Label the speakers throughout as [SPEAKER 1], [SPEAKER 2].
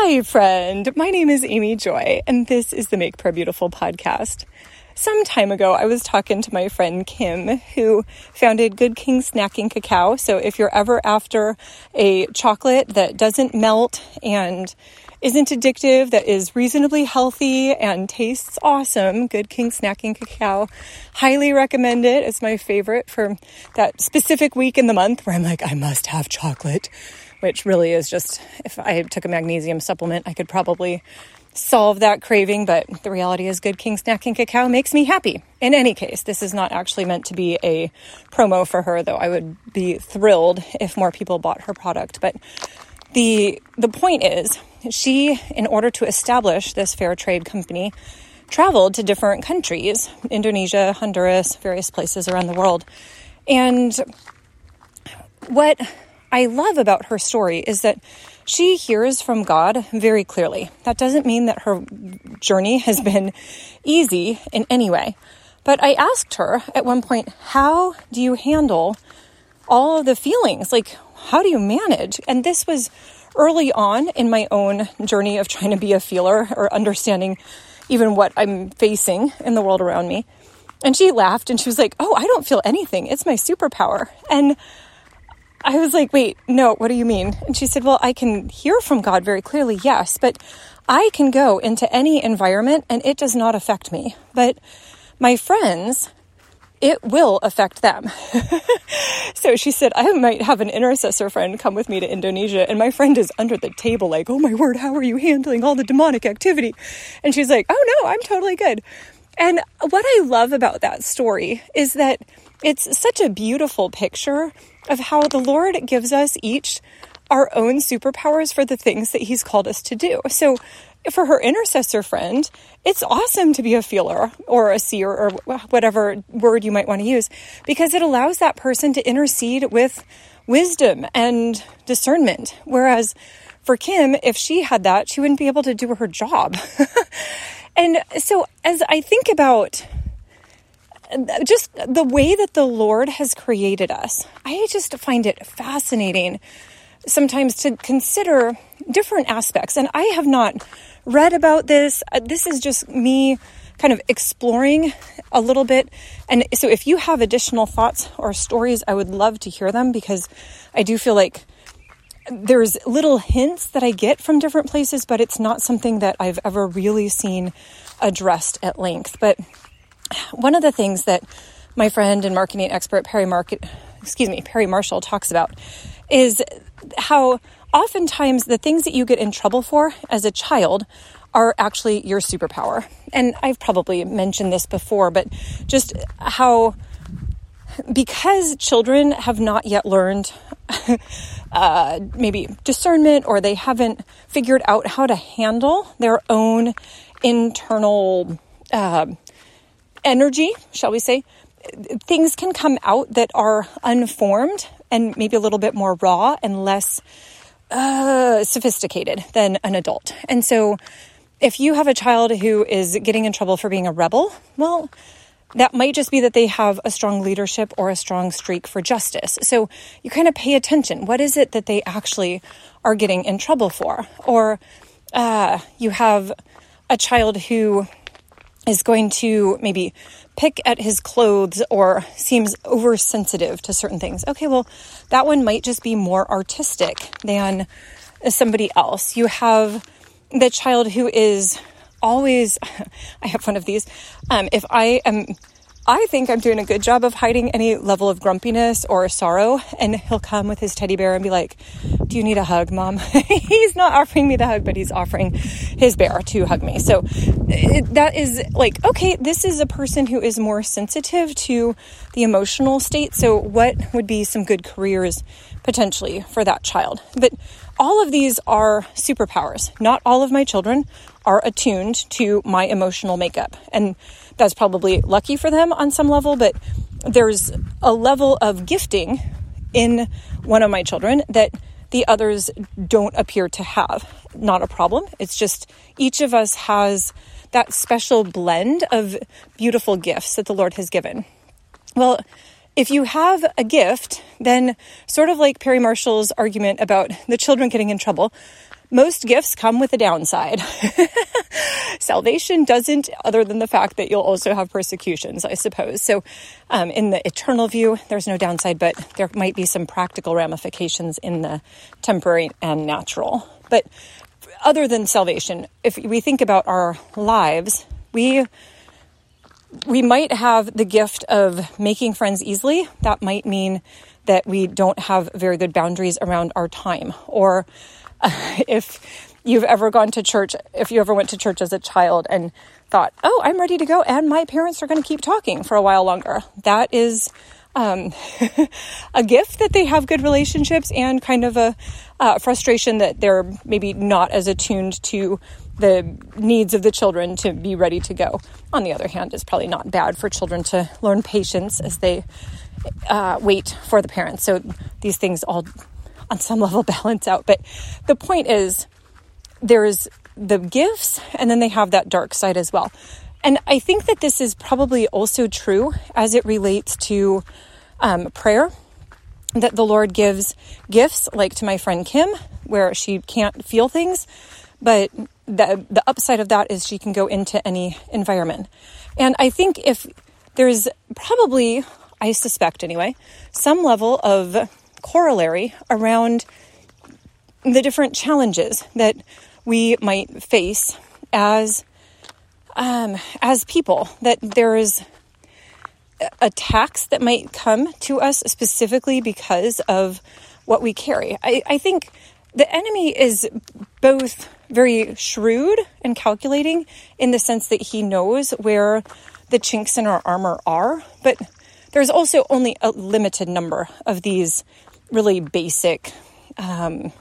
[SPEAKER 1] Hi, friend. My name is Amy Joy, and this is the Make Prayer Beautiful podcast. Some time ago, I was talking to my friend Kim, who founded Good King Snacking Cacao. So, if you're ever after a chocolate that doesn't melt and isn't addictive, that is reasonably healthy and tastes awesome, Good King Snacking Cacao. Highly recommend it. It's my favorite for that specific week in the month where I'm like, I must have chocolate, which really is just, if I took a magnesium supplement, I could probably solve that craving, but the reality is Good King Snacking Cacao makes me happy. In any case, this is not actually meant to be a promo for her, though I would be thrilled if more people bought her product. But the the point is she in order to establish this fair trade company traveled to different countries indonesia honduras various places around the world and what i love about her story is that she hears from god very clearly that doesn't mean that her journey has been easy in any way but i asked her at one point how do you handle all of the feelings like how do you manage? And this was early on in my own journey of trying to be a feeler or understanding even what I'm facing in the world around me. And she laughed and she was like, Oh, I don't feel anything. It's my superpower. And I was like, Wait, no, what do you mean? And she said, Well, I can hear from God very clearly, yes, but I can go into any environment and it does not affect me. But my friends it will affect them. so she said, I might have an intercessor friend come with me to Indonesia, and my friend is under the table, like, oh my word, how are you handling all the demonic activity? And she's like, oh no, I'm totally good. And what I love about that story is that it's such a beautiful picture of how the Lord gives us each our own superpowers for the things that He's called us to do. So for her intercessor friend, it's awesome to be a feeler or a seer or whatever word you might want to use because it allows that person to intercede with wisdom and discernment. Whereas for Kim, if she had that, she wouldn't be able to do her job. and so as I think about just the way that the Lord has created us, I just find it fascinating sometimes to consider different aspects. And I have not read about this. Uh, this is just me kind of exploring a little bit. And so if you have additional thoughts or stories, I would love to hear them because I do feel like there's little hints that I get from different places, but it's not something that I've ever really seen addressed at length. But one of the things that my friend and marketing expert Perry Market, excuse me, Perry Marshall talks about is how oftentimes the things that you get in trouble for as a child are actually your superpower. And I've probably mentioned this before, but just how because children have not yet learned uh, maybe discernment or they haven't figured out how to handle their own internal uh, energy, shall we say, things can come out that are unformed and maybe a little bit more raw and less uh, sophisticated than an adult. And so, if you have a child who is getting in trouble for being a rebel, well, that might just be that they have a strong leadership or a strong streak for justice. So you kind of pay attention. What is it that they actually are getting in trouble for? Or uh, you have a child who is going to maybe pick at his clothes or seems oversensitive to certain things. Okay, well, that one might just be more artistic than somebody else. You have the child who is always, I have one of these. Um, if I am I think I'm doing a good job of hiding any level of grumpiness or sorrow. And he'll come with his teddy bear and be like, Do you need a hug, mom? he's not offering me the hug, but he's offering his bear to hug me. So it, that is like, okay, this is a person who is more sensitive to the emotional state. So, what would be some good careers potentially for that child? But all of these are superpowers. Not all of my children are attuned to my emotional makeup. And that's probably lucky for them on some level, but there's a level of gifting in one of my children that the others don't appear to have. Not a problem. It's just each of us has that special blend of beautiful gifts that the Lord has given. Well, if you have a gift, then sort of like Perry Marshall's argument about the children getting in trouble, most gifts come with a downside. Salvation doesn't, other than the fact that you'll also have persecutions, I suppose. So, um, in the eternal view, there's no downside, but there might be some practical ramifications in the temporary and natural. But other than salvation, if we think about our lives, we we might have the gift of making friends easily. That might mean that we don't have very good boundaries around our time or if you've ever gone to church, if you ever went to church as a child and thought, oh, I'm ready to go, and my parents are going to keep talking for a while longer. That is um, a gift that they have good relationships and kind of a uh, frustration that they're maybe not as attuned to the needs of the children to be ready to go. On the other hand, it's probably not bad for children to learn patience as they uh, wait for the parents. So these things all on some level balance out. But the point is, there's the gifts, and then they have that dark side as well. And I think that this is probably also true as it relates to um, prayer. That the Lord gives gifts, like to my friend Kim, where she can't feel things, but the the upside of that is she can go into any environment. And I think if there's probably, I suspect anyway, some level of corollary around the different challenges that we might face as um, as people. That there is attacks that might come to us specifically because of what we carry. I, I think the enemy is both very shrewd and calculating in the sense that he knows where the chinks in our armor are, but there's also only a limited number of these really basic, um,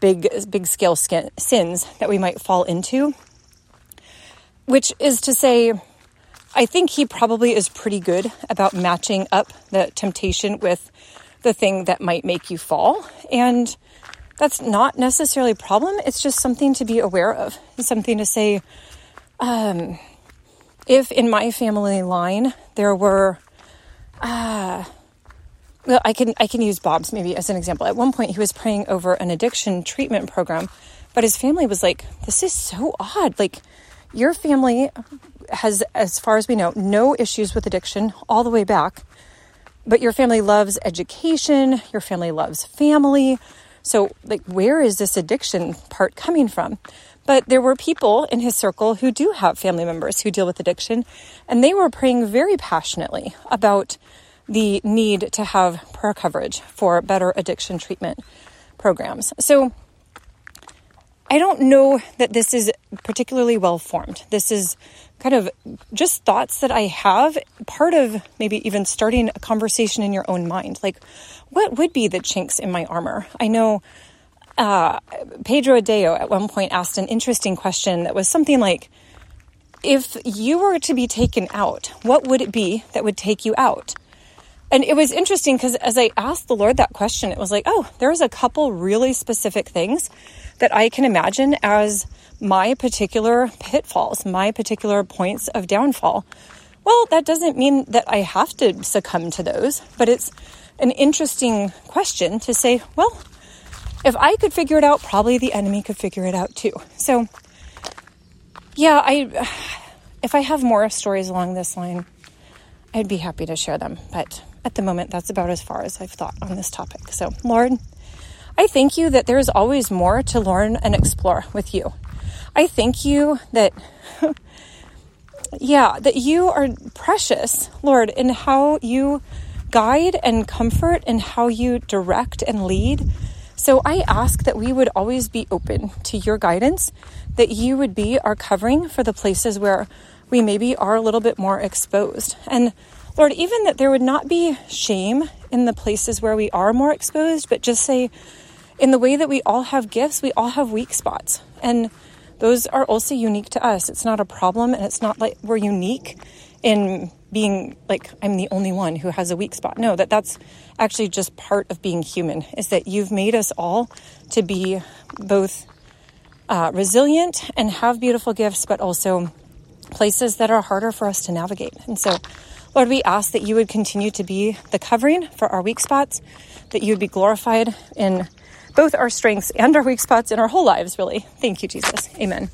[SPEAKER 1] big, big scale sins that we might fall into. Which is to say, I think he probably is pretty good about matching up the temptation with the thing that might make you fall. And that's not necessarily a problem. It's just something to be aware of. It's something to say, um, if in my family line there were uh, well, I can I can use Bob's maybe as an example. At one point, he was praying over an addiction treatment program, but his family was like, "This is so odd. Like, your family has, as far as we know, no issues with addiction all the way back, but your family loves education. Your family loves family. So, like, where is this addiction part coming from?" But there were people in his circle who do have family members who deal with addiction, and they were praying very passionately about the need to have prayer coverage for better addiction treatment programs. So I don't know that this is particularly well formed. This is kind of just thoughts that I have, part of maybe even starting a conversation in your own mind. Like, what would be the chinks in my armor? I know uh, Pedro Adao at one point asked an interesting question that was something like, if you were to be taken out, what would it be that would take you out? And it was interesting because as I asked the Lord that question, it was like, oh, there's a couple really specific things that I can imagine as my particular pitfalls, my particular points of downfall. Well, that doesn't mean that I have to succumb to those, but it's an interesting question to say, well, if I could figure it out, probably the enemy could figure it out too. So, yeah, I if I have more stories along this line, I'd be happy to share them, but at the moment, that's about as far as I've thought on this topic. So, Lord, I thank you that there is always more to learn and explore with you. I thank you that, yeah, that you are precious, Lord, in how you guide and comfort and how you direct and lead. So I ask that we would always be open to your guidance, that you would be our covering for the places where we maybe are a little bit more exposed. And Lord, even that there would not be shame in the places where we are more exposed, but just say, in the way that we all have gifts, we all have weak spots. And those are also unique to us. It's not a problem, and it's not like we're unique in being like I'm the only one who has a weak spot. No, that that's actually just part of being human. Is that you've made us all to be both uh, resilient and have beautiful gifts, but also places that are harder for us to navigate. And so, Lord, we ask that you would continue to be the covering for our weak spots, that you would be glorified in both our strengths and our weak spots in our whole lives, really. Thank you, Jesus. Amen.